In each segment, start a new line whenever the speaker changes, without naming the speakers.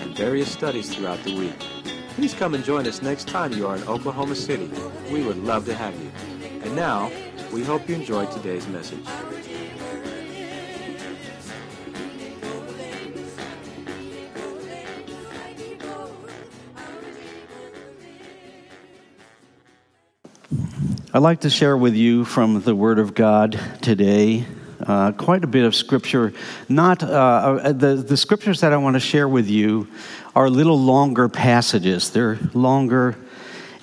and various studies throughout the week. Please come and join us next time you are in Oklahoma City. We would love to have you. And now, we hope you enjoyed today's message.
I'd like to share with you from the Word of God today uh, quite a bit of scripture. Not uh, uh, the the scriptures that I want to share with you are little longer passages. They're longer.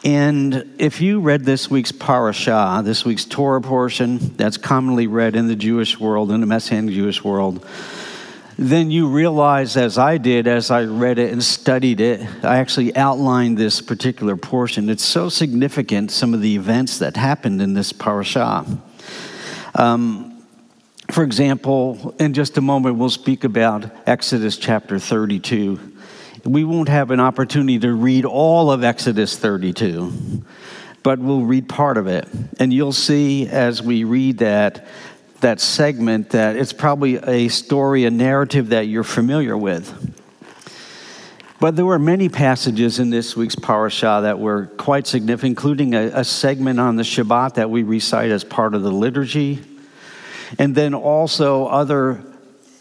And if you read this week's parashah, this week's Torah portion that's commonly read in the Jewish world, in the Messianic Jewish world, then you realize, as I did, as I read it and studied it, I actually outlined this particular portion. It's so significant, some of the events that happened in this parashah. Um, for example, in just a moment, we'll speak about Exodus chapter 32. We won't have an opportunity to read all of Exodus 32, but we'll read part of it. And you'll see as we read that, that segment that it's probably a story, a narrative that you're familiar with. But there were many passages in this week's parashah that were quite significant, including a, a segment on the Shabbat that we recite as part of the liturgy and then also other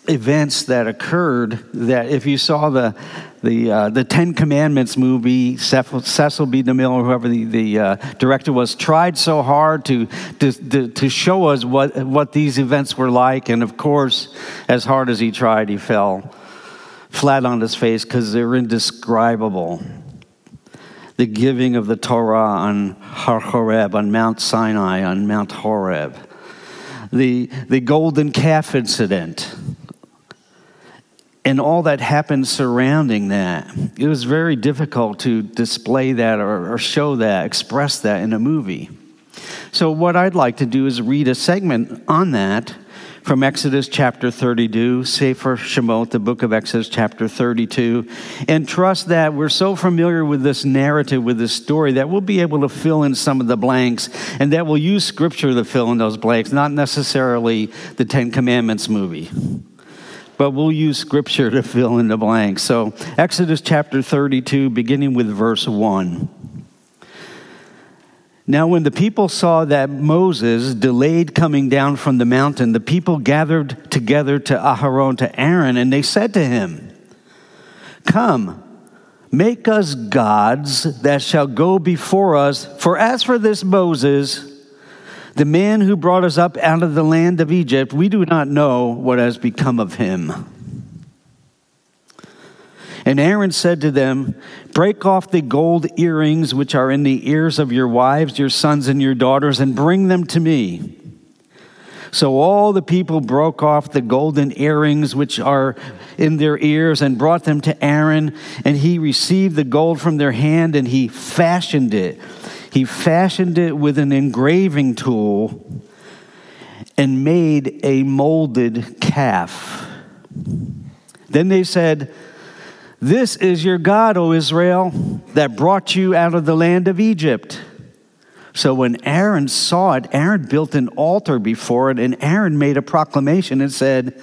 events that occurred that if you saw the the uh, the Ten Commandments movie, Cecil B. DeMille, or whoever the, the uh, director was, tried so hard to, to, to show us what, what these events were like. And of course, as hard as he tried, he fell flat on his face because they're indescribable. The giving of the Torah on Har Horeb, on Mount Sinai, on Mount Horeb the, the golden calf incident and all that happened surrounding that. It was very difficult to display that or, or, show that, express that in a movie. So, what I'd like to do is read a segment on that from Exodus chapter 32, Sefer Shemot, the book of Exodus chapter 32, and trust that we're so familiar with this narrative, with this story, that we'll be able to fill in some of the blanks and that we'll use scripture to fill in those blanks, not necessarily the Ten Commandments movie but we'll use scripture to fill in the blanks. So, Exodus chapter 32, beginning with verse 1. Now, when the people saw that Moses delayed coming down from the mountain, the people gathered together to Aharon, to Aaron, and they said to him, Come, make us gods that shall go before us. For as for this Moses, the man who brought us up out of the land of Egypt, we do not know what has become of him. And Aaron said to them, Break off the gold earrings which are in the ears of your wives, your sons, and your daughters, and bring them to me. So all the people broke off the golden earrings which are in their ears and brought them to Aaron, and he received the gold from their hand and he fashioned it. He fashioned it with an engraving tool and made a molded calf. Then they said, this is your God, O Israel, that brought you out of the land of Egypt. So when Aaron saw it, Aaron built an altar before it, and Aaron made a proclamation and said,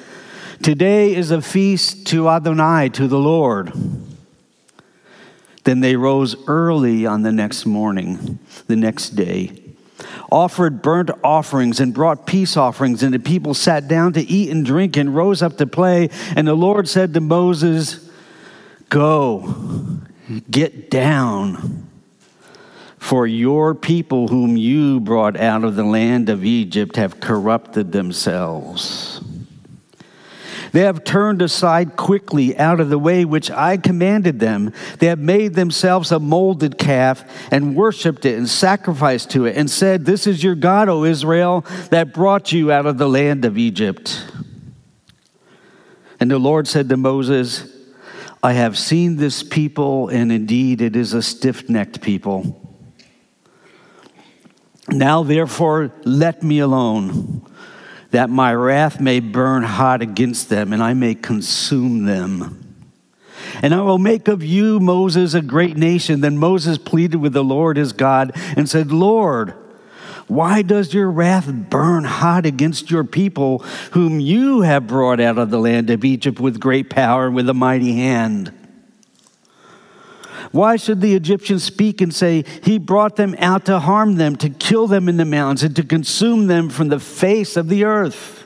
Today is a feast to Adonai, to the Lord. Then they rose early on the next morning, the next day, offered burnt offerings and brought peace offerings, and the people sat down to eat and drink and rose up to play. And the Lord said to Moses, Go, get down. For your people, whom you brought out of the land of Egypt, have corrupted themselves. They have turned aside quickly out of the way which I commanded them. They have made themselves a molded calf and worshiped it and sacrificed to it and said, This is your God, O Israel, that brought you out of the land of Egypt. And the Lord said to Moses, I have seen this people, and indeed it is a stiff necked people. Now, therefore, let me alone, that my wrath may burn hot against them, and I may consume them. And I will make of you, Moses, a great nation. Then Moses pleaded with the Lord his God and said, Lord, why does your wrath burn hot against your people, whom you have brought out of the land of Egypt with great power and with a mighty hand? Why should the Egyptians speak and say, He brought them out to harm them, to kill them in the mountains, and to consume them from the face of the earth?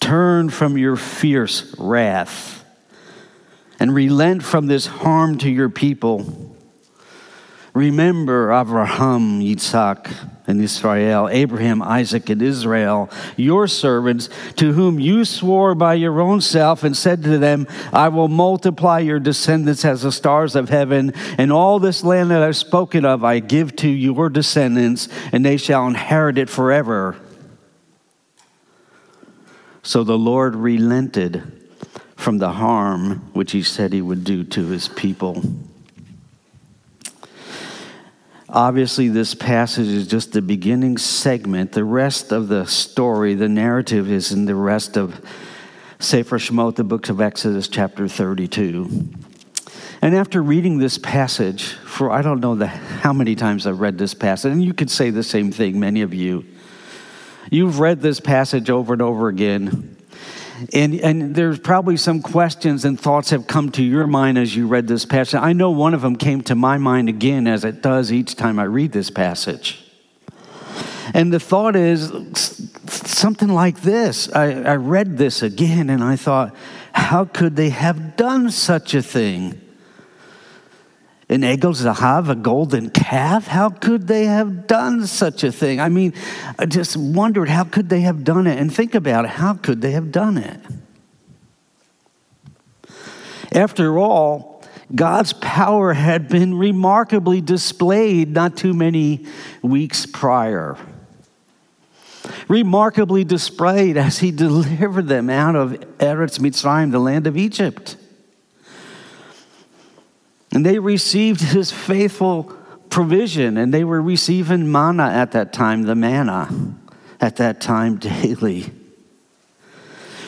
Turn from your fierce wrath and relent from this harm to your people. Remember Abraham, Yitzhak, and Israel, Abraham, Isaac, and Israel, your servants, to whom you swore by your own self and said to them, I will multiply your descendants as the stars of heaven, and all this land that I've spoken of I give to your descendants, and they shall inherit it forever. So the Lord relented from the harm which he said he would do to his people. Obviously, this passage is just the beginning segment. The rest of the story, the narrative, is in the rest of Sefer Shemot, the books of Exodus, chapter 32. And after reading this passage, for I don't know the, how many times I've read this passage, and you could say the same thing, many of you. You've read this passage over and over again. And, and there's probably some questions and thoughts have come to your mind as you read this passage. I know one of them came to my mind again, as it does each time I read this passage. And the thought is something like this. I, I read this again and I thought, how could they have done such a thing? An egel zahav, a golden calf? How could they have done such a thing? I mean, I just wondered how could they have done it? And think about it, how could they have done it? After all, God's power had been remarkably displayed not too many weeks prior. Remarkably displayed as he delivered them out of Eretz Mitzrayim, the land of Egypt. And they received his faithful provision, and they were receiving manna at that time, the manna at that time daily.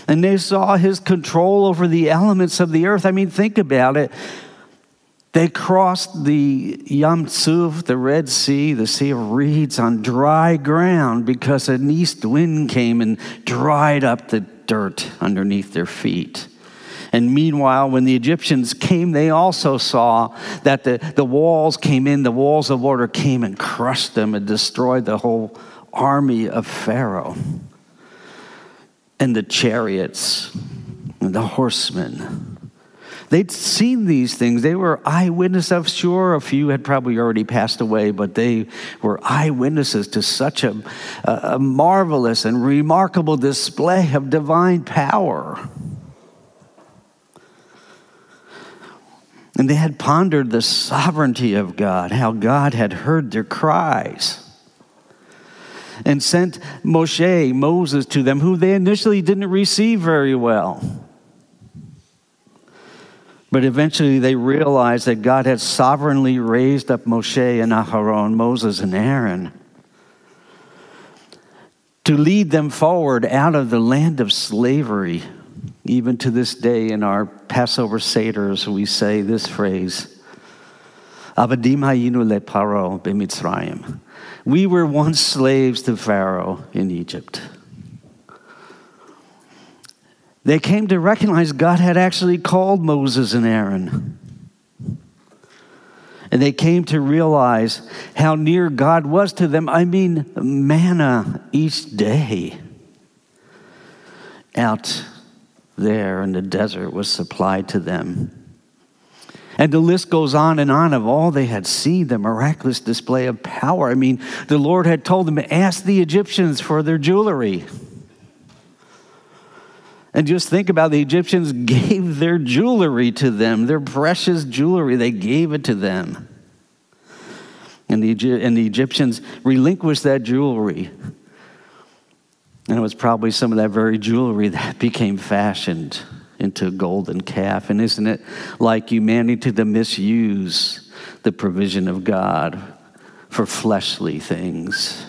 And they saw his control over the elements of the earth. I mean, think about it. They crossed the Yam Tsuf, the Red Sea, the Sea of Reeds, on dry ground because an east wind came and dried up the dirt underneath their feet. And meanwhile, when the Egyptians came, they also saw that the, the walls came in, the walls of water came and crushed them and destroyed the whole army of Pharaoh and the chariots and the horsemen. They'd seen these things. They were eyewitnesses. I'm sure a few had probably already passed away, but they were eyewitnesses to such a, a marvelous and remarkable display of divine power. And they had pondered the sovereignty of God, how God had heard their cries and sent Moshe, Moses, to them, who they initially didn't receive very well. But eventually they realized that God had sovereignly raised up Moshe and Aharon, Moses and Aaron, to lead them forward out of the land of slavery even to this day, in our Passover Seders, we say this phrase Avadim hayinu le b'mitzrayim. We were once slaves to Pharaoh in Egypt. They came to recognize God had actually called Moses and Aaron. And they came to realize how near God was to them. I mean, manna each day out there in the desert was supplied to them. And the list goes on and on of all they had seen, the miraculous display of power. I mean, the Lord had told them, ask the Egyptians for their jewelry. And just think about the Egyptians gave their jewelry to them, their precious jewelry, they gave it to them. And the, and the Egyptians relinquished that jewelry and it was probably some of that very jewelry that became fashioned into a golden calf. And isn't it like humanity to misuse the provision of God for fleshly things?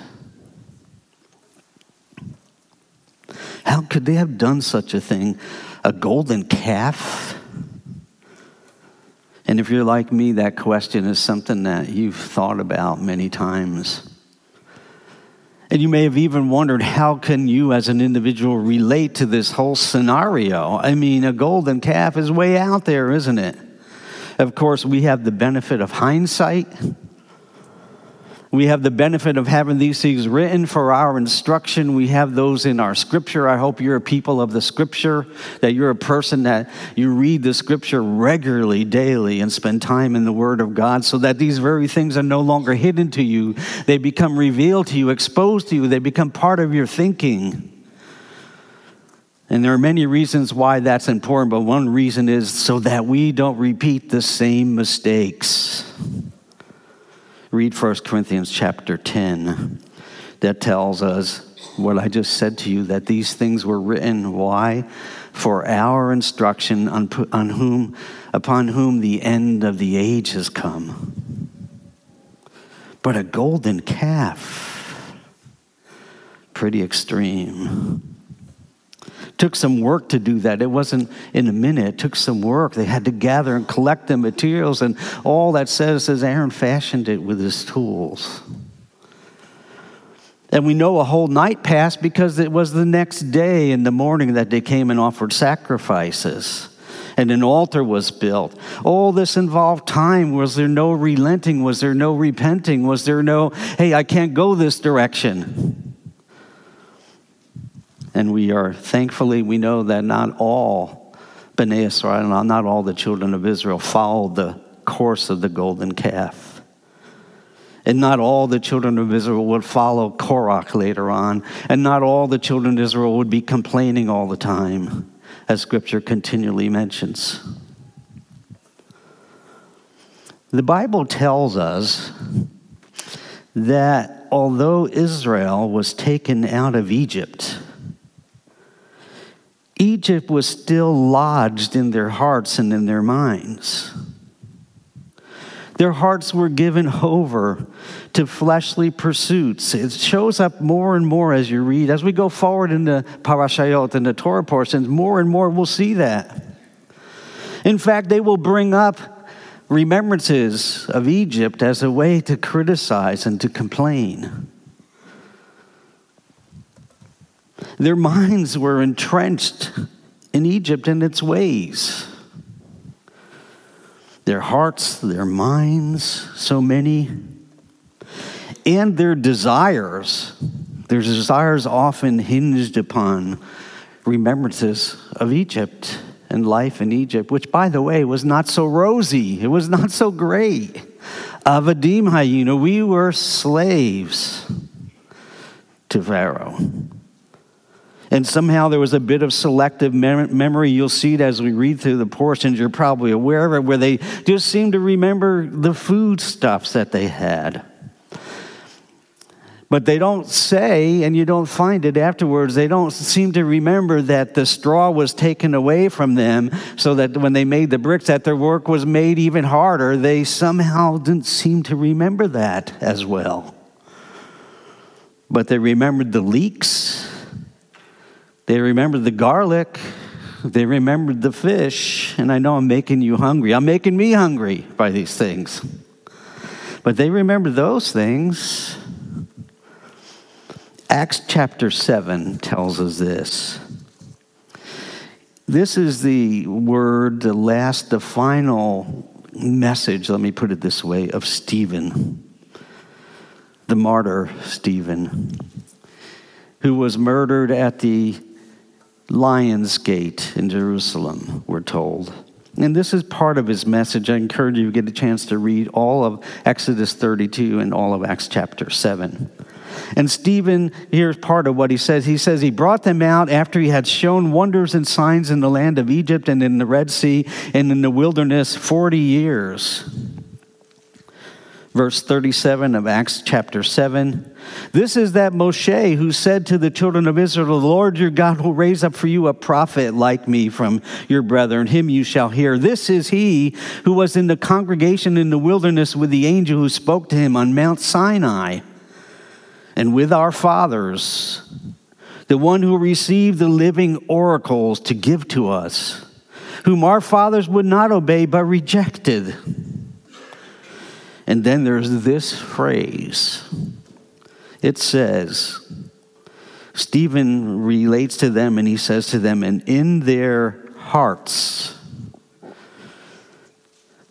How could they have done such a thing? A golden calf? And if you're like me, that question is something that you've thought about many times. And you may have even wondered how can you as an individual relate to this whole scenario? I mean, a golden calf is way out there, isn't it? Of course, we have the benefit of hindsight. We have the benefit of having these things written for our instruction. We have those in our scripture. I hope you're a people of the scripture, that you're a person that you read the scripture regularly, daily, and spend time in the word of God so that these very things are no longer hidden to you. They become revealed to you, exposed to you, they become part of your thinking. And there are many reasons why that's important, but one reason is so that we don't repeat the same mistakes. Read 1 Corinthians chapter 10. That tells us what I just said to you that these things were written. Why? For our instruction, on, on whom, upon whom the end of the age has come. But a golden calf, pretty extreme. Took some work to do that. It wasn't in a minute, it took some work. They had to gather and collect the materials, and all that says is Aaron fashioned it with his tools. And we know a whole night passed because it was the next day in the morning that they came and offered sacrifices. And an altar was built. All this involved time. Was there no relenting? Was there no repenting? Was there no, hey, I can't go this direction? And we are thankfully, we know that not all Bnei Israel, not all the children of Israel followed the course of the golden calf. And not all the children of Israel would follow Korach later on. And not all the children of Israel would be complaining all the time, as scripture continually mentions. The Bible tells us that although Israel was taken out of Egypt, Egypt was still lodged in their hearts and in their minds. Their hearts were given over to fleshly pursuits. It shows up more and more as you read. As we go forward in the Parashayot and the Torah portions, more and more we'll see that. In fact, they will bring up remembrances of Egypt as a way to criticize and to complain. Their minds were entrenched in Egypt and its ways. Their hearts, their minds, so many, and their desires. Their desires often hinged upon remembrances of Egypt and life in Egypt, which, by the way, was not so rosy. It was not so great. Avadim Hayinu, we were slaves to Pharaoh. And somehow there was a bit of selective mem- memory. You'll see it as we read through the portions. You're probably aware of it, where they just seem to remember the foodstuffs that they had. But they don't say, and you don't find it afterwards, they don't seem to remember that the straw was taken away from them so that when they made the bricks, that their work was made even harder. They somehow didn't seem to remember that as well. But they remembered the leeks they remembered the garlic. They remembered the fish. And I know I'm making you hungry. I'm making me hungry by these things. But they remember those things. Acts chapter 7 tells us this. This is the word, the last, the final message, let me put it this way, of Stephen, the martyr Stephen, who was murdered at the Lion's Gate in Jerusalem, we're told. And this is part of his message. I encourage you to get a chance to read all of Exodus 32 and all of Acts chapter 7. And Stephen, here's part of what he says. He says he brought them out after he had shown wonders and signs in the land of Egypt and in the Red Sea and in the wilderness 40 years. Verse 37 of Acts chapter 7 This is that Moshe who said to the children of Israel, The Lord your God will raise up for you a prophet like me from your brethren. Him you shall hear. This is he who was in the congregation in the wilderness with the angel who spoke to him on Mount Sinai and with our fathers, the one who received the living oracles to give to us, whom our fathers would not obey but rejected. And then there's this phrase it says, Stephen relates to them and he says to them, and in their hearts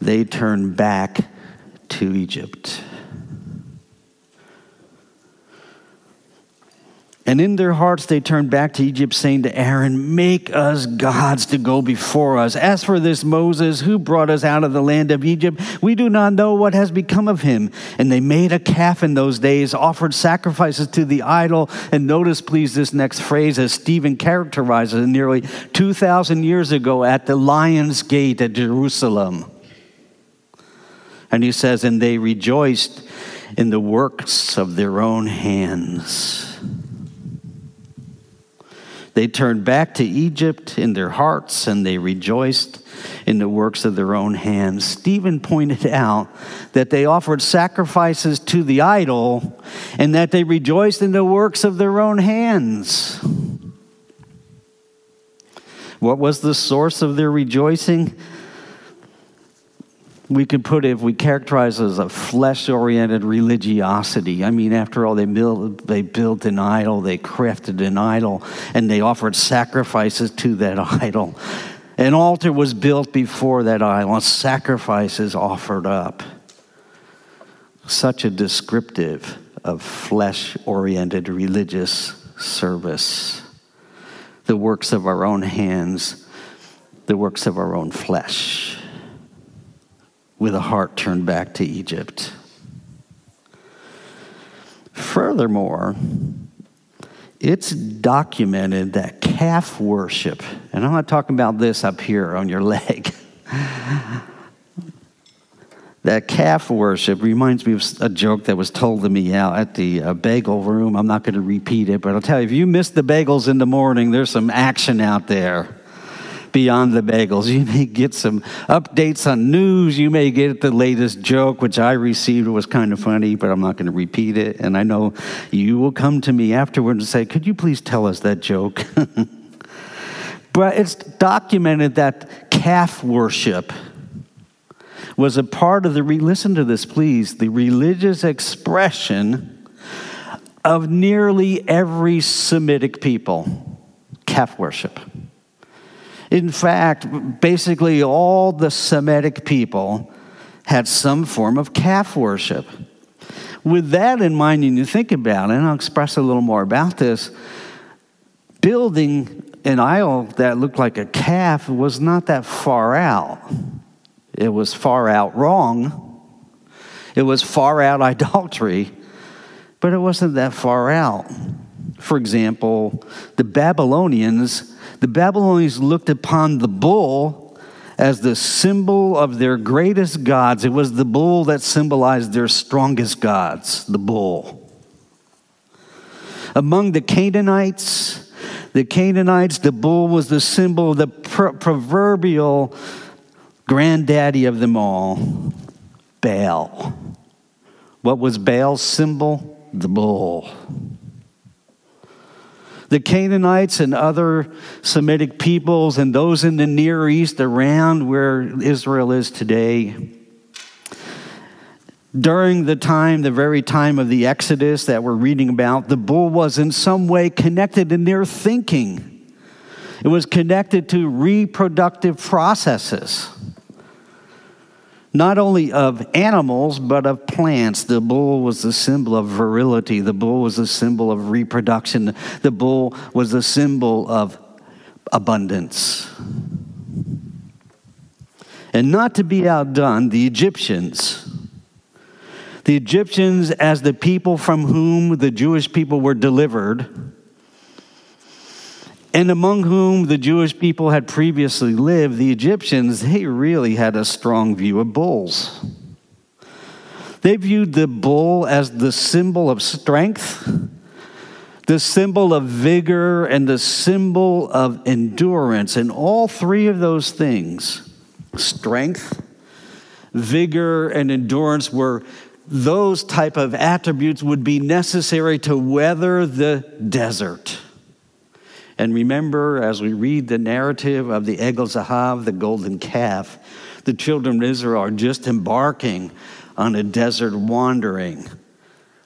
they turn back to Egypt. And in their hearts they turned back to Egypt, saying to Aaron, Make us gods to go before us. As for this Moses, who brought us out of the land of Egypt, we do not know what has become of him. And they made a calf in those days, offered sacrifices to the idol. And notice, please, this next phrase as Stephen characterizes it nearly 2,000 years ago at the Lion's Gate at Jerusalem. And he says, And they rejoiced in the works of their own hands. They turned back to Egypt in their hearts and they rejoiced in the works of their own hands. Stephen pointed out that they offered sacrifices to the idol and that they rejoiced in the works of their own hands. What was the source of their rejoicing? We could put it if we characterize it as a flesh oriented religiosity. I mean, after all, they built, they built an idol, they crafted an idol, and they offered sacrifices to that idol. An altar was built before that idol, and sacrifices offered up. Such a descriptive of flesh oriented religious service. The works of our own hands, the works of our own flesh with a heart turned back to Egypt. Furthermore, it's documented that calf worship, and I'm not talking about this up here on your leg. that calf worship reminds me of a joke that was told to me out at the uh, bagel room. I'm not going to repeat it, but I'll tell you if you miss the bagels in the morning, there's some action out there beyond the bagels. You may get some updates on news. You may get the latest joke, which I received was kind of funny, but I'm not going to repeat it. And I know you will come to me afterwards and say, Could you please tell us that joke? but it's documented that calf worship was a part of the, listen to this, please, the religious expression of nearly every Semitic people calf worship. In fact, basically all the Semitic people had some form of calf worship. With that in mind, and you think about it, and I'll express a little more about this, building an idol that looked like a calf was not that far out. It was far out wrong. It was far out idolatry, but it wasn't that far out. For example, the Babylonians the Babylonians looked upon the bull as the symbol of their greatest gods. It was the bull that symbolized their strongest gods, the bull. Among the Canaanites, the Canaanites, the bull was the symbol the proverbial granddaddy of them all, Baal. What was Baal's symbol? The bull. The Canaanites and other Semitic peoples and those in the Near East around where Israel is today. During the time, the very time of the Exodus that we're reading about, the bull was in some way connected in their thinking. It was connected to reproductive processes not only of animals, but of plants. The bull was the symbol of virility, the bull was the symbol of reproduction, the bull was the symbol of abundance. And not to be outdone, the Egyptians. The Egyptians, as the people from whom the Jewish people were delivered, and among whom the Jewish people had previously lived, the Egyptians, they really had a strong view of bulls. They viewed the bull as the symbol of strength, the symbol of vigor, and the symbol of endurance. And all three of those things strength, vigor, and endurance were those type of attributes would be necessary to weather the desert. And remember, as we read the narrative of the Egel Zahav, the golden calf, the children of Israel are just embarking on a desert wandering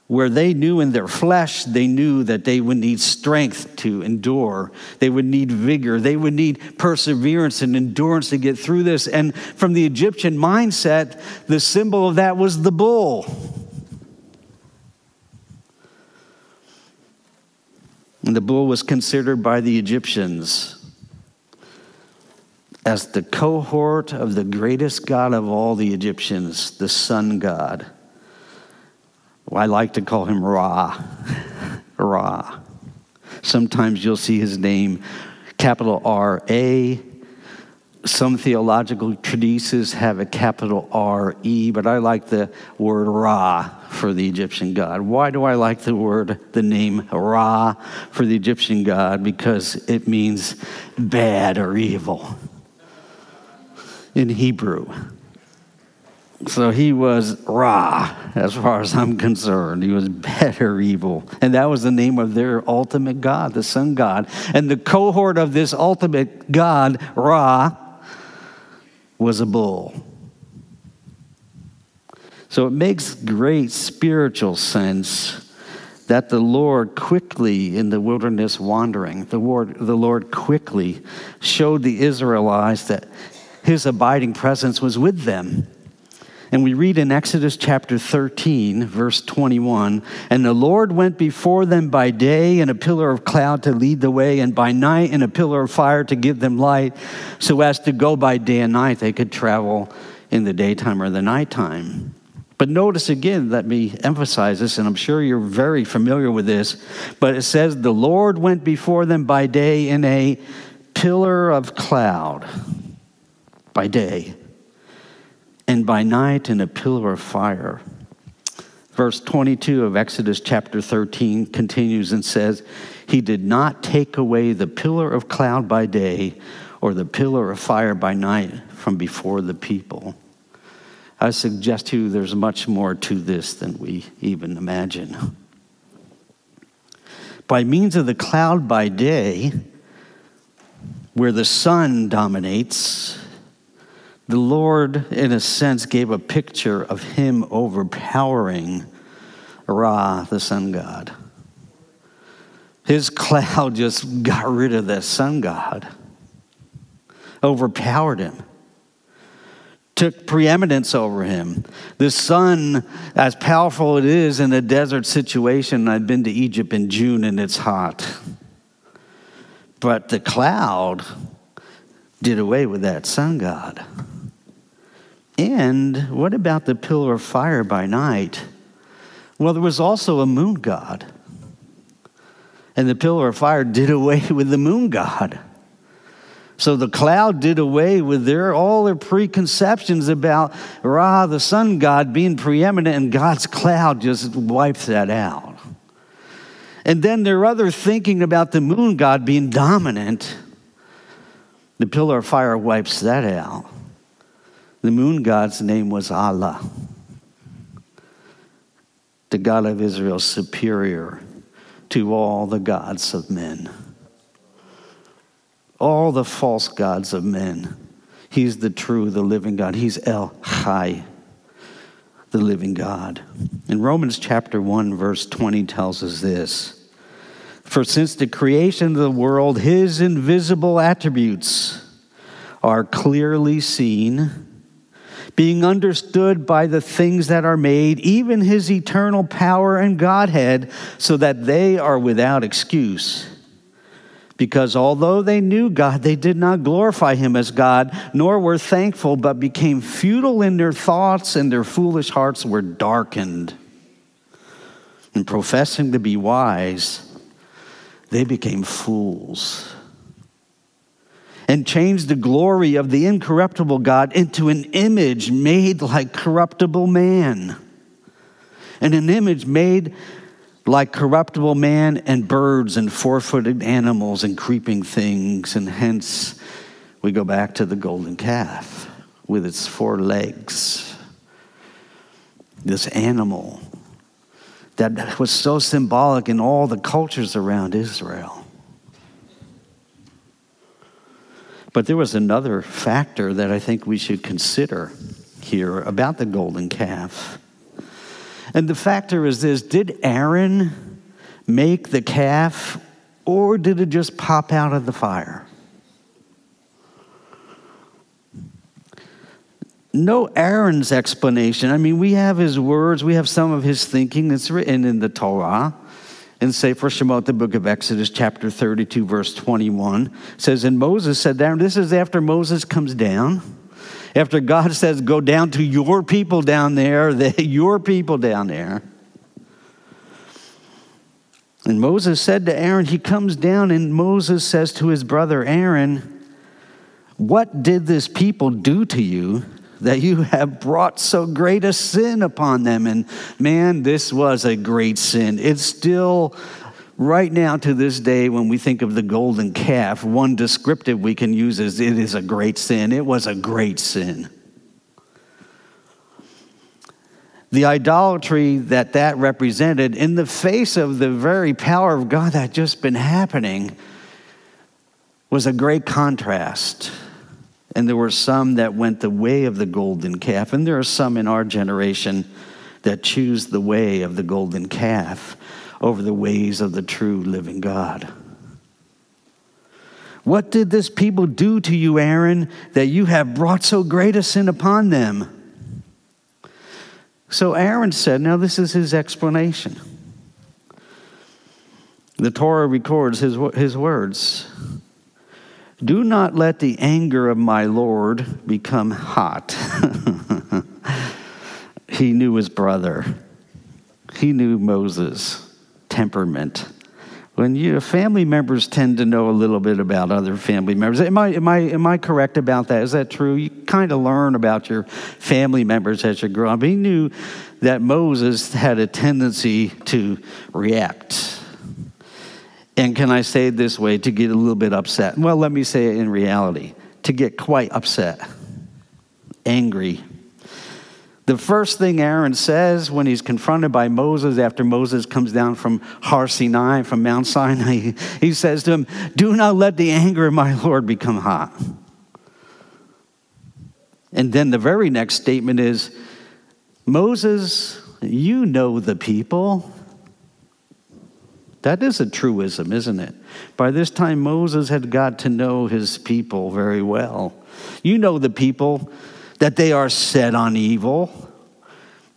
where they knew in their flesh, they knew that they would need strength to endure. They would need vigor. They would need perseverance and endurance to get through this. And from the Egyptian mindset, the symbol of that was the bull. And the bull was considered by the Egyptians as the cohort of the greatest god of all the Egyptians, the sun god. I like to call him Ra. Ra. Sometimes you'll see his name, capital R A. Some theological treatises have a capital R E, but I like the word Ra for the Egyptian God. Why do I like the word, the name Ra for the Egyptian God? Because it means bad or evil in Hebrew. So he was Ra, as far as I'm concerned. He was better evil. And that was the name of their ultimate God, the sun god. And the cohort of this ultimate God, Ra, was a bull. So it makes great spiritual sense that the Lord quickly, in the wilderness wandering, the Lord, the Lord quickly showed the Israelites that his abiding presence was with them. And we read in Exodus chapter 13, verse 21 And the Lord went before them by day in a pillar of cloud to lead the way, and by night in a pillar of fire to give them light, so as to go by day and night. They could travel in the daytime or the nighttime. But notice again, let me emphasize this, and I'm sure you're very familiar with this, but it says, The Lord went before them by day in a pillar of cloud, by day, and by night in a pillar of fire. Verse 22 of Exodus chapter 13 continues and says, He did not take away the pillar of cloud by day or the pillar of fire by night from before the people. I suggest to you there's much more to this than we even imagine. By means of the cloud by day, where the sun dominates, the Lord, in a sense, gave a picture of him overpowering Ra, the sun god. His cloud just got rid of that sun god, overpowered him took preeminence over him. The sun, as powerful it is in a desert situation, I've been to Egypt in June and it's hot. But the cloud did away with that sun god. And what about the pillar of fire by night? Well, there was also a moon god. And the pillar of fire did away with the moon god. So the cloud did away with their all their preconceptions about Ra, the sun god, being preeminent, and God's cloud just wipes that out. And then their other thinking about the moon god being dominant, the pillar of fire wipes that out. The moon god's name was Allah, the God of Israel, superior to all the gods of men all the false gods of men. He's the true, the living God. He's El Chai, the living God. In Romans chapter 1, verse 20 tells us this For since the creation of the world, his invisible attributes are clearly seen, being understood by the things that are made, even his eternal power and Godhead, so that they are without excuse because although they knew God, they did not glorify him as God, nor were thankful, but became futile in their thoughts, and their foolish hearts were darkened. And professing to be wise, they became fools and changed the glory of the incorruptible God into an image made like corruptible man and an image made like corruptible man and birds and four footed animals and creeping things. And hence we go back to the golden calf with its four legs. This animal that was so symbolic in all the cultures around Israel. But there was another factor that I think we should consider here about the golden calf. And the factor is this Did Aaron make the calf, or did it just pop out of the fire? No Aaron's explanation. I mean, we have his words, we have some of his thinking that's written in the Torah. In Sefer Shemot, the book of Exodus, chapter 32, verse 21, says, And Moses said down, this is after Moses comes down after God says, Go down to your people down there, the, your people down there. And Moses said to Aaron, He comes down, and Moses says to his brother Aaron, What did this people do to you that you have brought so great a sin upon them? And man, this was a great sin. It's still right now to this day, when we think of the golden calf, one descriptive we can use is it is a great sin. It was a great sin. The idolatry that that represented in the face of the very power of God that just been happening was a great contrast. And there were some that went the way of the golden calf, and there are some in our generation that choose the way of the golden calf over the ways of the true living God. What did this people do to you, Aaron, that you have brought so great a sin upon them? So Aaron said, now this is his explanation. The Torah records his, his words Do not let the anger of my Lord become hot. he knew his brother, he knew Moses temperament. When you family members tend to know a little bit about other family members. Am I, am I, am I correct about that? Is that true? You kind of learn about your family members as you grow up. He knew that Moses had a tendency to react. And can I say it this way, to get a little bit upset? Well, let me say it in reality to get quite upset, angry, the first thing Aaron says when he's confronted by Moses after Moses comes down from Har Sinai, from Mount Sinai, he says to him, Do not let the anger of my Lord become hot. And then the very next statement is, Moses, you know the people. That is a truism, isn't it? By this time, Moses had got to know his people very well. You know the people that they are set on evil.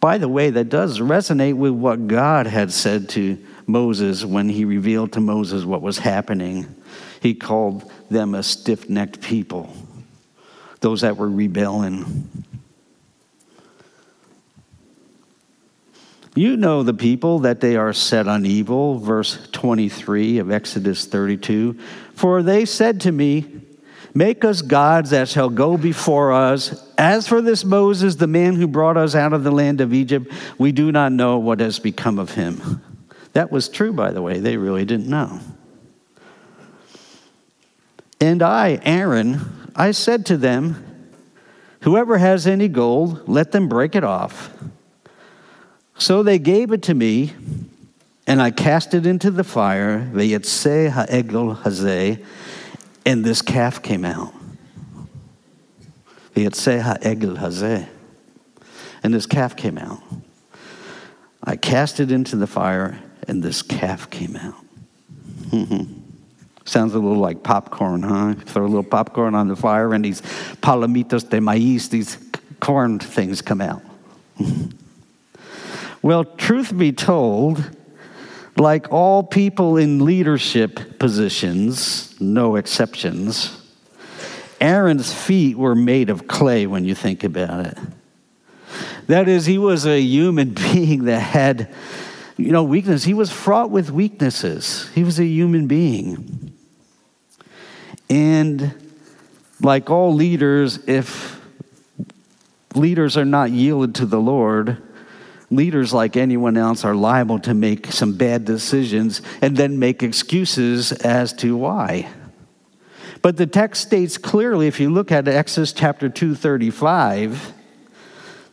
By the way, that does resonate with what God had said to Moses when he revealed to Moses what was happening. He called them a stiff necked people, those that were rebelling. You know the people that they are set on evil, verse 23 of Exodus 32. For they said to me, Make us gods that shall go before us. As for this Moses, the man who brought us out of the land of Egypt, we do not know what has become of him. That was true, by the way. They really didn't know. And I, Aaron, I said to them, Whoever has any gold, let them break it off. So they gave it to me, and I cast it into the fire, Ve'yetzeh ha'egel hazeh, and this calf came out. Ve'yetzeh egel hazeh. And this calf came out. I cast it into the fire, and this calf came out. Sounds a little like popcorn, huh? Throw a little popcorn on the fire, and these palomitas de maíz, these corn things come out. well, truth be told, like all people in leadership positions, no exceptions, Aaron's feet were made of clay when you think about it. That is, he was a human being that had, you know, weakness. He was fraught with weaknesses. He was a human being. And like all leaders, if leaders are not yielded to the Lord, leaders, like anyone else, are liable to make some bad decisions and then make excuses as to why. But the text states clearly, if you look at Exodus chapter 235,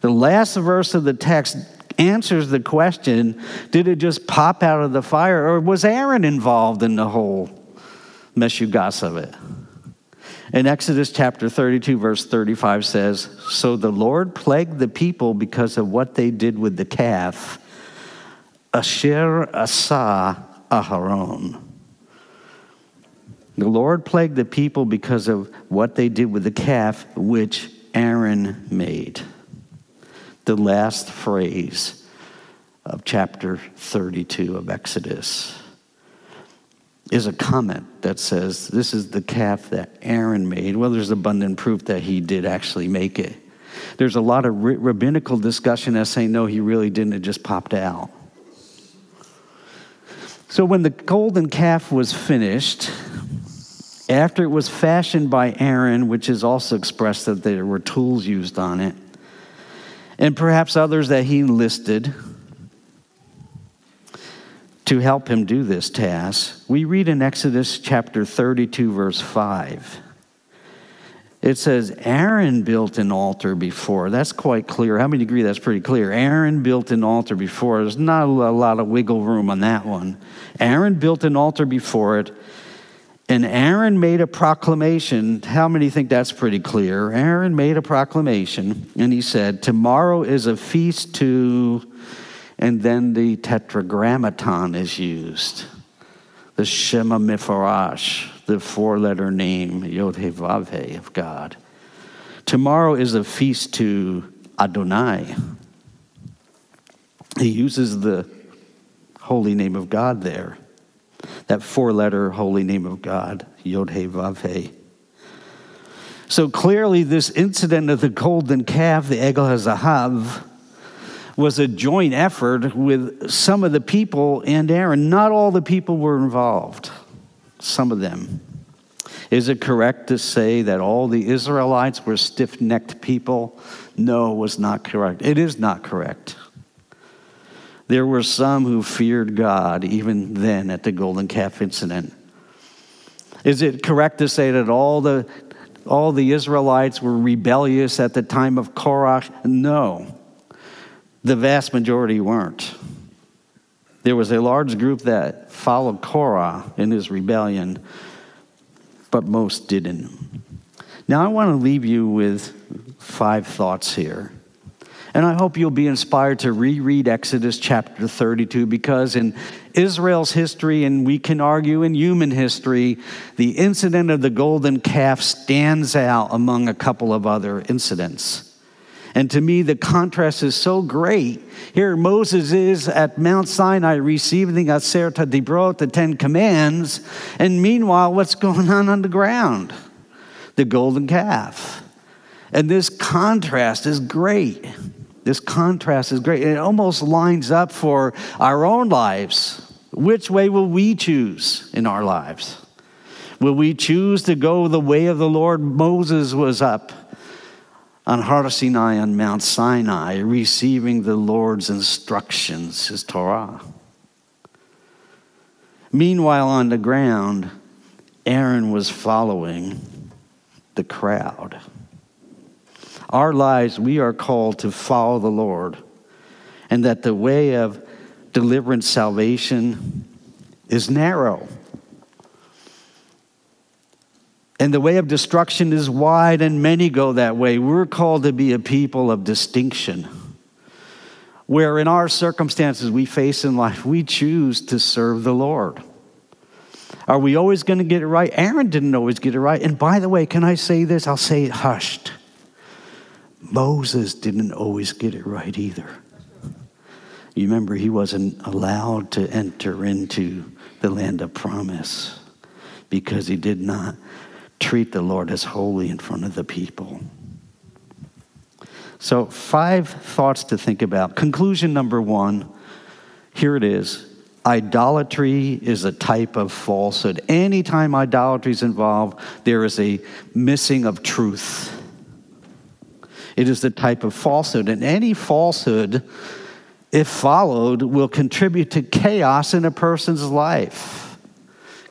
the last verse of the text answers the question did it just pop out of the fire, or was Aaron involved in the whole meshugas of it? In Exodus chapter 32, verse 35 says, So the Lord plagued the people because of what they did with the calf, Asher Asa Aharon. The Lord plagued the people because of what they did with the calf, which Aaron made. The last phrase of chapter 32 of Exodus is a comment that says, This is the calf that Aaron made. Well, there's abundant proof that he did actually make it. There's a lot of rabbinical discussion as saying, No, he really didn't, it just popped out. So when the golden calf was finished, after it was fashioned by Aaron, which is also expressed that there were tools used on it, and perhaps others that he listed, to help him do this task, we read in Exodus chapter 32, verse 5. It says, Aaron built an altar before. That's quite clear. How many agree that's pretty clear? Aaron built an altar before. There's not a lot of wiggle room on that one. Aaron built an altar before it, and Aaron made a proclamation. How many think that's pretty clear? Aaron made a proclamation, and he said, Tomorrow is a feast to and then the tetragrammaton is used. The Shem HaMeforash, the four letter name, Yod Vave of God. Tomorrow is a feast to Adonai. He uses the holy name of God there. That four letter holy name of God, Yod. So clearly, this incident of the golden calf, the Egel HaZahav, was a joint effort with some of the people and Aaron. Not all the people were involved, some of them. Is it correct to say that all the Israelites were stiff necked people? No, it was not correct. It is not correct. There were some who feared God even then at the golden calf incident. Is it correct to say that all the all the Israelites were rebellious at the time of Korah? No. The vast majority weren't. There was a large group that followed Korah in his rebellion, but most didn't. Now, I want to leave you with five thoughts here. And I hope you'll be inspired to reread Exodus chapter 32 because in Israel's history, and we can argue in human history, the incident of the golden calf stands out among a couple of other incidents. And to me, the contrast is so great. Here, Moses is at Mount Sinai receiving the Aseret Dibrot, the Ten Commands, and meanwhile, what's going on on the ground? The golden calf. And this contrast is great. This contrast is great. It almost lines up for our own lives. Which way will we choose in our lives? Will we choose to go the way of the Lord? Moses was up on Har Sinai on Mount Sinai, receiving the Lord's instructions, his Torah. Meanwhile, on the ground, Aaron was following the crowd. Our lives, we are called to follow the Lord, and that the way of deliverance, salvation is narrow. And the way of destruction is wide, and many go that way. We're called to be a people of distinction. Where in our circumstances we face in life, we choose to serve the Lord. Are we always going to get it right? Aaron didn't always get it right. And by the way, can I say this? I'll say it hushed. Moses didn't always get it right either. You remember, he wasn't allowed to enter into the land of promise because he did not treat the Lord as holy in front of the people. So, five thoughts to think about. Conclusion number one here it is. Idolatry is a type of falsehood. Anytime idolatry is involved, there is a missing of truth. It is the type of falsehood. And any falsehood if followed, will contribute to chaos in a person's life.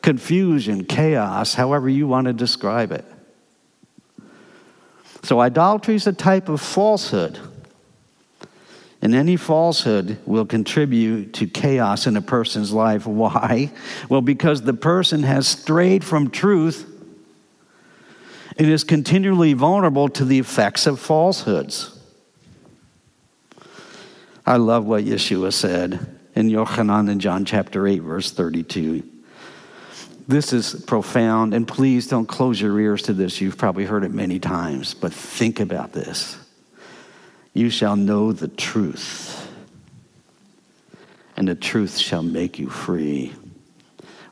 Confusion, chaos, however you want to describe it. So, idolatry is a type of falsehood. And any falsehood will contribute to chaos in a person's life. Why? Well, because the person has strayed from truth and is continually vulnerable to the effects of falsehoods. I love what Yeshua said in Yochanan in John chapter 8, verse 32. This is profound, and please don't close your ears to this. You've probably heard it many times, but think about this. You shall know the truth, and the truth shall make you free.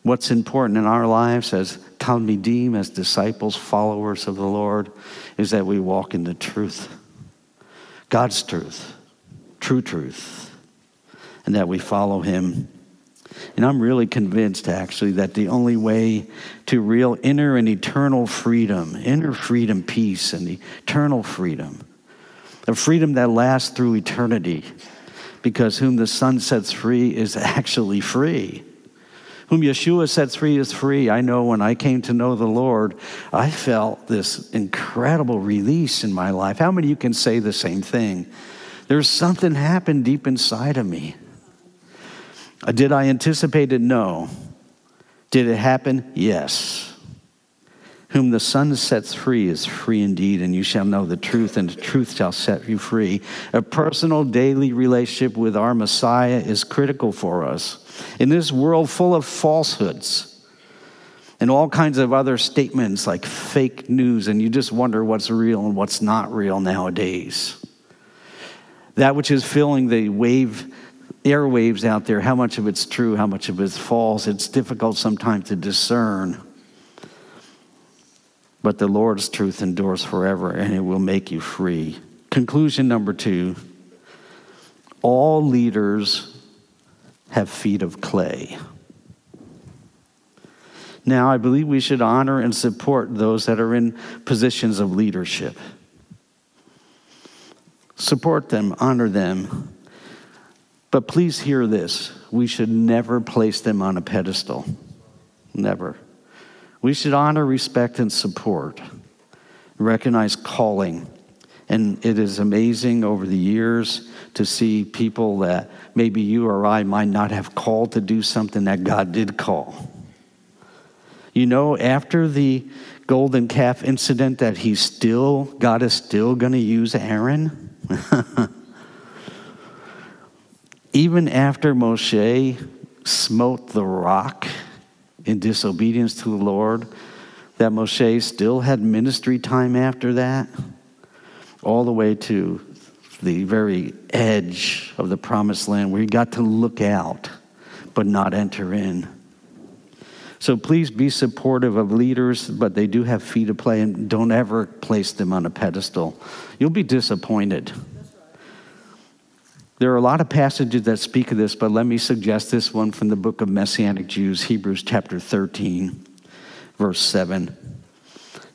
What's important in our lives as Talmidim, as disciples, followers of the Lord, is that we walk in the truth, God's truth, true truth, and that we follow Him and I'm really convinced, actually, that the only way to real inner and eternal freedom, inner freedom, peace, and eternal freedom, a freedom that lasts through eternity, because whom the Son sets free is actually free. Whom Yeshua sets free is free. I know when I came to know the Lord, I felt this incredible release in my life. How many of you can say the same thing? There's something happened deep inside of me. Uh, did I anticipate it? No. Did it happen? Yes. Whom the Son sets free is free indeed, and you shall know the truth, and the truth shall set you free. A personal daily relationship with our Messiah is critical for us. In this world full of falsehoods, and all kinds of other statements like fake news, and you just wonder what's real and what's not real nowadays. That which is filling the wave airwaves out there, how much of it's true, how much of it's false. It's difficult sometimes to discern. But the Lord's truth endures forever and it will make you free. Conclusion number two all leaders have feet of clay. Now, I believe we should honor and support those that are in positions of leadership. Support them, honor them, but please hear this we should never place them on a pedestal. Never. We should honor, respect, and support, recognize calling. And it is amazing over the years to see people that maybe you or I might not have called to do something that God did call. You know, after the golden calf incident, that He still, God is still going to use Aaron. even after Moshe smote the rock in disobedience to the Lord, that Moshe still had ministry time after that, all the way to the very edge of the promised land where he got to look out but not enter in. So please be supportive of leaders, but they do have feet to play, and don't ever place them on a pedestal. You'll be disappointed. There are a lot of passages that speak of this, but let me suggest this one from the book of Messianic Jews, Hebrews chapter 13, verse 7.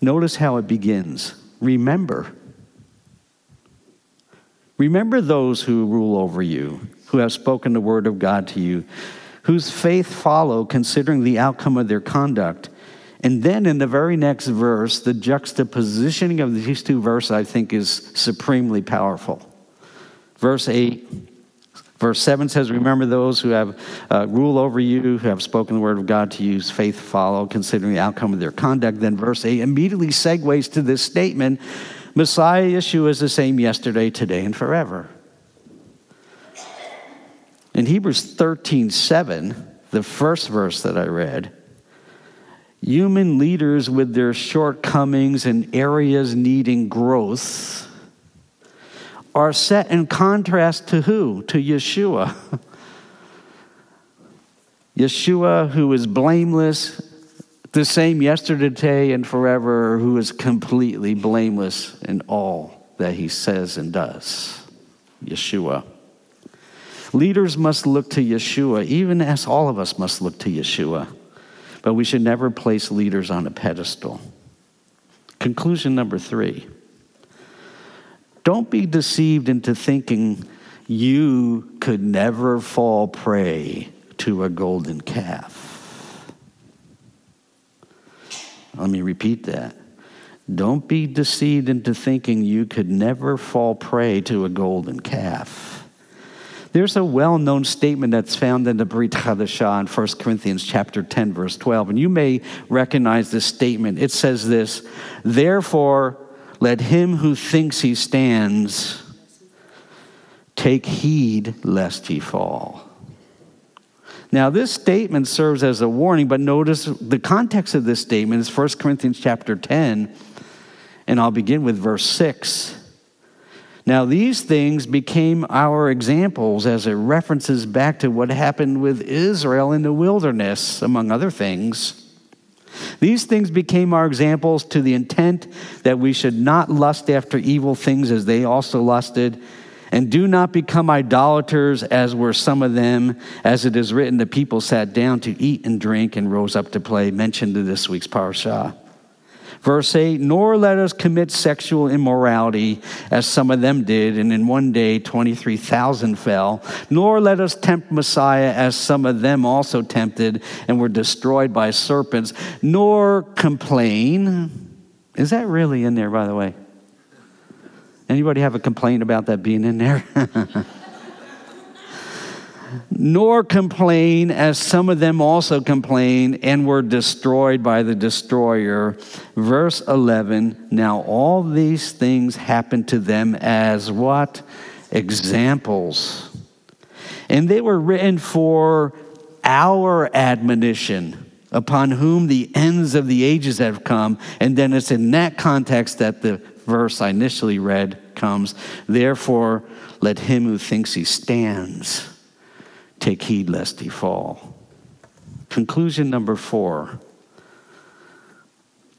Notice how it begins. Remember. Remember those who rule over you, who have spoken the word of God to you, whose faith follow, considering the outcome of their conduct. And then in the very next verse, the juxtapositioning of these two verses, I think, is supremely powerful. Verse 8, verse 7 says, Remember those who have uh, rule over you, who have spoken the word of God to use faith follow, considering the outcome of their conduct. Then verse 8 immediately segues to this statement Messiah Yeshua is the same yesterday, today, and forever. In Hebrews 13 7, the first verse that I read, human leaders with their shortcomings and areas needing growth are set in contrast to who? To Yeshua. Yeshua, who is blameless, the same yesterday, today, and forever, who is completely blameless in all that he says and does. Yeshua. Leaders must look to Yeshua, even as all of us must look to Yeshua. But we should never place leaders on a pedestal. Conclusion number three don't be deceived into thinking you could never fall prey to a golden calf. Let me repeat that. Don't be deceived into thinking you could never fall prey to a golden calf. There's a well-known statement that's found in the Brit Chadashah in 1 Corinthians chapter 10 verse 12 and you may recognize this statement. It says this, "Therefore let him who thinks he stands take heed lest he fall." Now, this statement serves as a warning, but notice the context of this statement is 1 Corinthians chapter 10, and I'll begin with verse 6. Now, these things became our examples as it references back to what happened with Israel in the wilderness, among other things. These things became our examples to the intent that we should not lust after evil things as they also lusted. And do not become idolaters as were some of them, as it is written, the people sat down to eat and drink and rose up to play, mentioned in this week's parashah. Verse 8, nor let us commit sexual immorality as some of them did, and in one day 23,000 fell. Nor let us tempt Messiah as some of them also tempted and were destroyed by serpents. Nor complain. Is that really in there, by the way? Anybody have a complaint about that being in there? nor complain as some of them also complained and were destroyed by the destroyer. Verse 11 Now all these things happened to them as what? Examples. And they were written for our admonition, upon whom the ends of the ages have come. And then it's in that context that the verse I initially read comes. Therefore, let him who thinks he stands Take heed lest he fall. Conclusion number four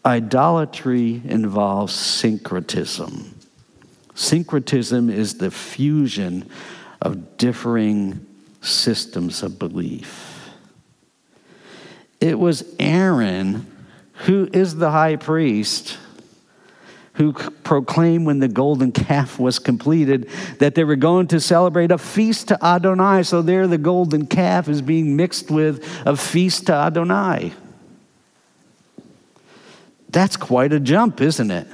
idolatry involves syncretism. Syncretism is the fusion of differing systems of belief. It was Aaron, who is the high priest, who proclaimed when the golden calf was completed that they were going to celebrate a feast to Adonai. So there, the golden calf is being mixed with a feast to Adonai. That's quite a jump, isn't it?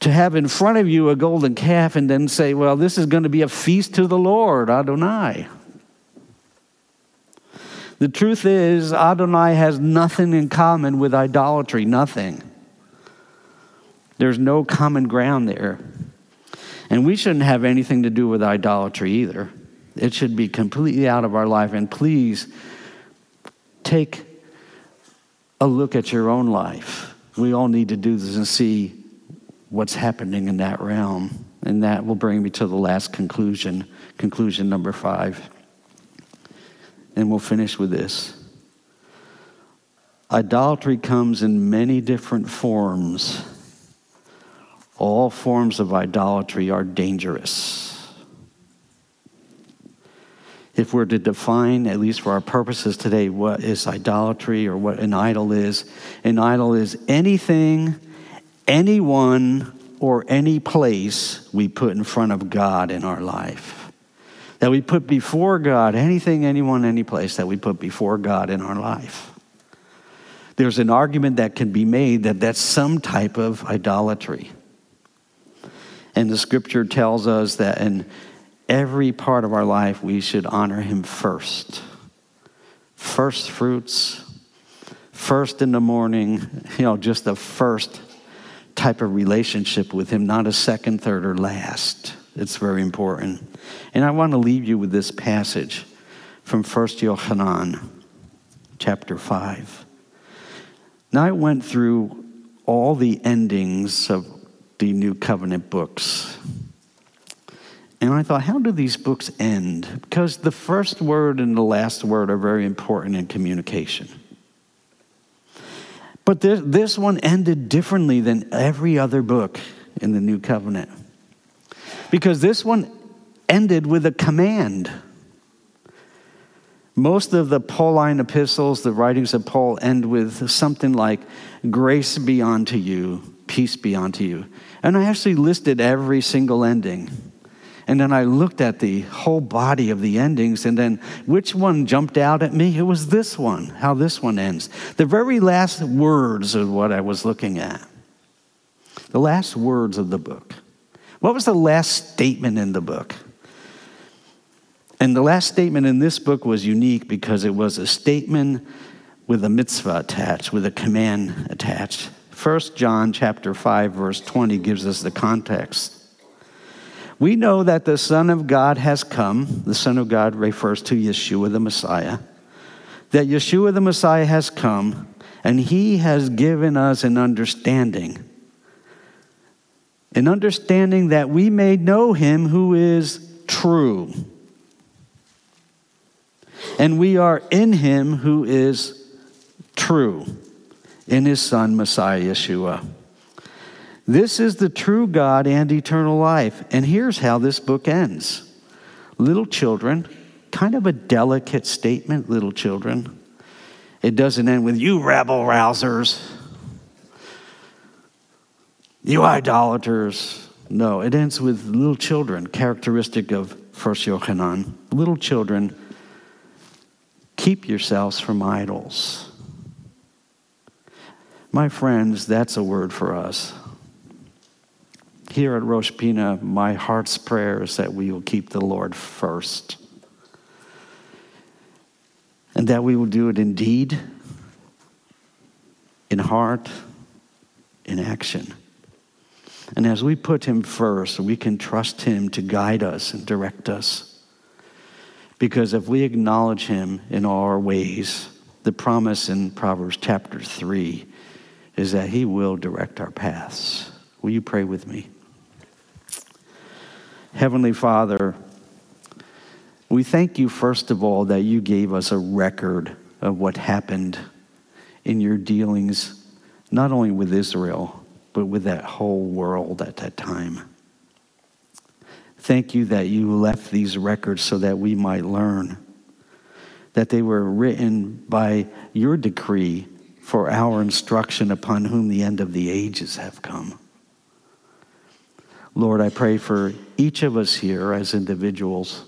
To have in front of you a golden calf and then say, well, this is going to be a feast to the Lord, Adonai. The truth is, Adonai has nothing in common with idolatry, nothing. There's no common ground there. And we shouldn't have anything to do with idolatry either. It should be completely out of our life. And please take a look at your own life. We all need to do this and see what's happening in that realm. And that will bring me to the last conclusion, conclusion number five. And we'll finish with this. Idolatry comes in many different forms all forms of idolatry are dangerous. If we're to define, at least for our purposes today, what is idolatry or what an idol is, an idol is anything, anyone, or any place we put in front of God in our life. That we put before God, anything, anyone, any place that we put before God in our life. There's an argument that can be made that that's some type of idolatry. And the scripture tells us that in every part of our life, we should honor him first. First fruits, first in the morning, you know, just the first type of relationship with him, not a second, third, or last. It's very important. And I want to leave you with this passage from 1 Yochanan, chapter 5. Now, I went through all the endings of the New Covenant books. And I thought, how do these books end? Because the first word and the last word are very important in communication. But this, this one ended differently than every other book in the New Covenant. Because this one ended with a command. Most of the Pauline epistles, the writings of Paul, end with something like, Grace be unto you, peace be unto you. And I actually listed every single ending. And then I looked at the whole body of the endings, and then which one jumped out at me? It was this one, how this one ends. The very last words of what I was looking at. The last words of the book. What was the last statement in the book? And the last statement in this book was unique because it was a statement with a mitzvah attached, with a command attached. 1 John chapter 5 verse 20 gives us the context. We know that the Son of God has come. The Son of God refers to Yeshua the Messiah. That Yeshua the Messiah has come and he has given us an understanding. An understanding that we may know him who is true. And we are in him who is true, in his Son, Messiah Yeshua. This is the true God and eternal life. And here's how this book ends Little children, kind of a delicate statement, little children. It doesn't end with you rabble rousers, you idolaters. No, it ends with little children, characteristic of First Yochanan. Little children, keep yourselves from idols. My friends, that's a word for us. Here at Rosh Pinah, my heart's prayer is that we will keep the Lord first. And that we will do it in deed, in heart, in action. And as we put Him first, we can trust Him to guide us and direct us. Because if we acknowledge Him in all our ways, the promise in Proverbs chapter 3 is that He will direct our paths. Will you pray with me? Heavenly Father, we thank you, first of all, that you gave us a record of what happened in your dealings, not only with Israel, but with that whole world at that time. Thank you that you left these records so that we might learn, that they were written by your decree for our instruction upon whom the end of the ages have come. Lord, I pray for each of us here as individuals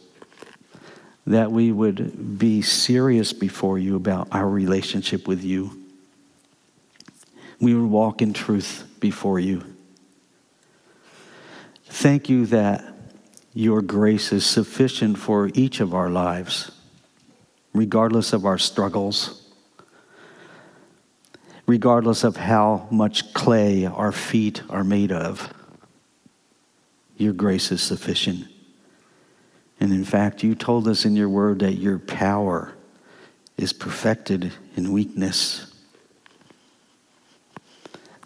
that we would be serious before you about our relationship with you. We would walk in truth before you. Thank you that your grace is sufficient for each of our lives, regardless of our struggles regardless of how much clay our feet are made of. Your grace is sufficient. And in fact, you told us in your word that your power is perfected in weakness.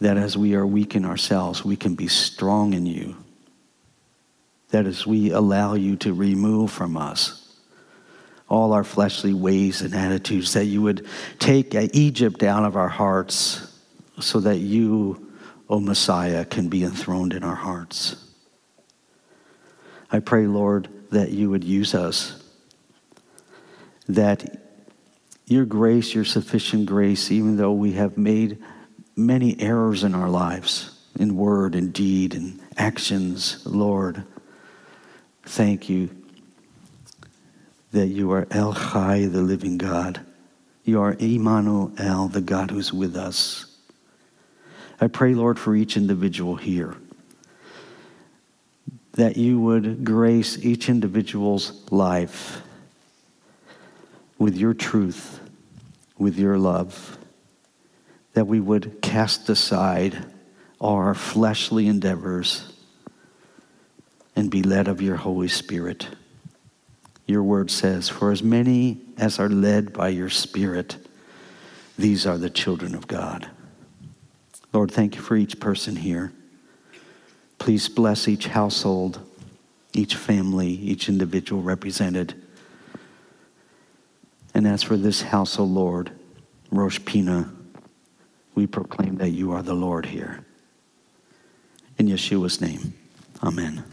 That as we are weak in ourselves, we can be strong in you. That as we allow you to remove from us all our fleshly ways and attitudes, that you would take uh, Egypt out of our hearts so that you, O Messiah, can be enthroned in our hearts. I pray, Lord, that you would use us, that your grace, your sufficient grace, even though we have made many errors in our lives, in word and deed and actions, Lord, thank you that you are El Chai, the living God. You are Emmanuel, the God who's with us. I pray, Lord, for each individual here that you would grace each individual's life with your truth, with your love, that we would cast aside our fleshly endeavors and be led of your Holy Spirit your word says, For as many as are led by your Spirit, these are the children of God. Lord, thank you for each person here. Please bless each household, each family, each individual represented. And as for this house, O oh Lord, Rosh Pinah, we proclaim that you are the Lord here. In Yeshua's name, amen.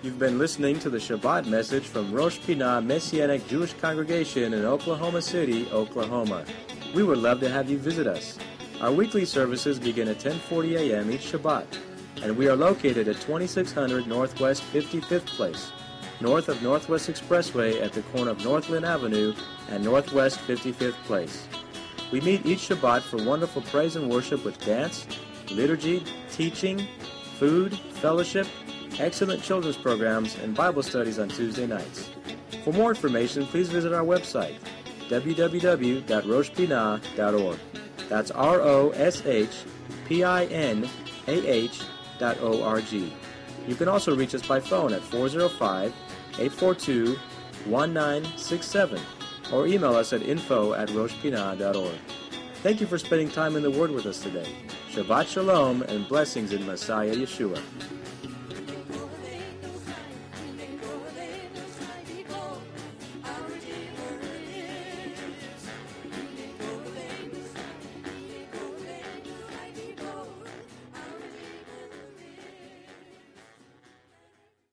You've been listening to the Shabbat message from Rosh Pinah Messianic Jewish Congregation in Oklahoma City, Oklahoma. We would love to have you visit us. Our weekly services begin at 10:40 a.m. each Shabbat. and we are located at 2600 Northwest 55th Place, north of Northwest Expressway at the corner of Northland Avenue and Northwest 55th Place. We meet each Shabbat for wonderful praise and worship with dance, liturgy, teaching, food, fellowship, excellent children's programs, and Bible studies on Tuesday nights. For more information, please visit our website, www.roshpinah.org. That's R O S H P I N A H dot O R G. You can also reach us by phone at 405 842 1967 or email us at info at roshpinah.org. Thank you for spending time in the Word with us today. Shabbat Shalom and blessings in Messiah Yeshua.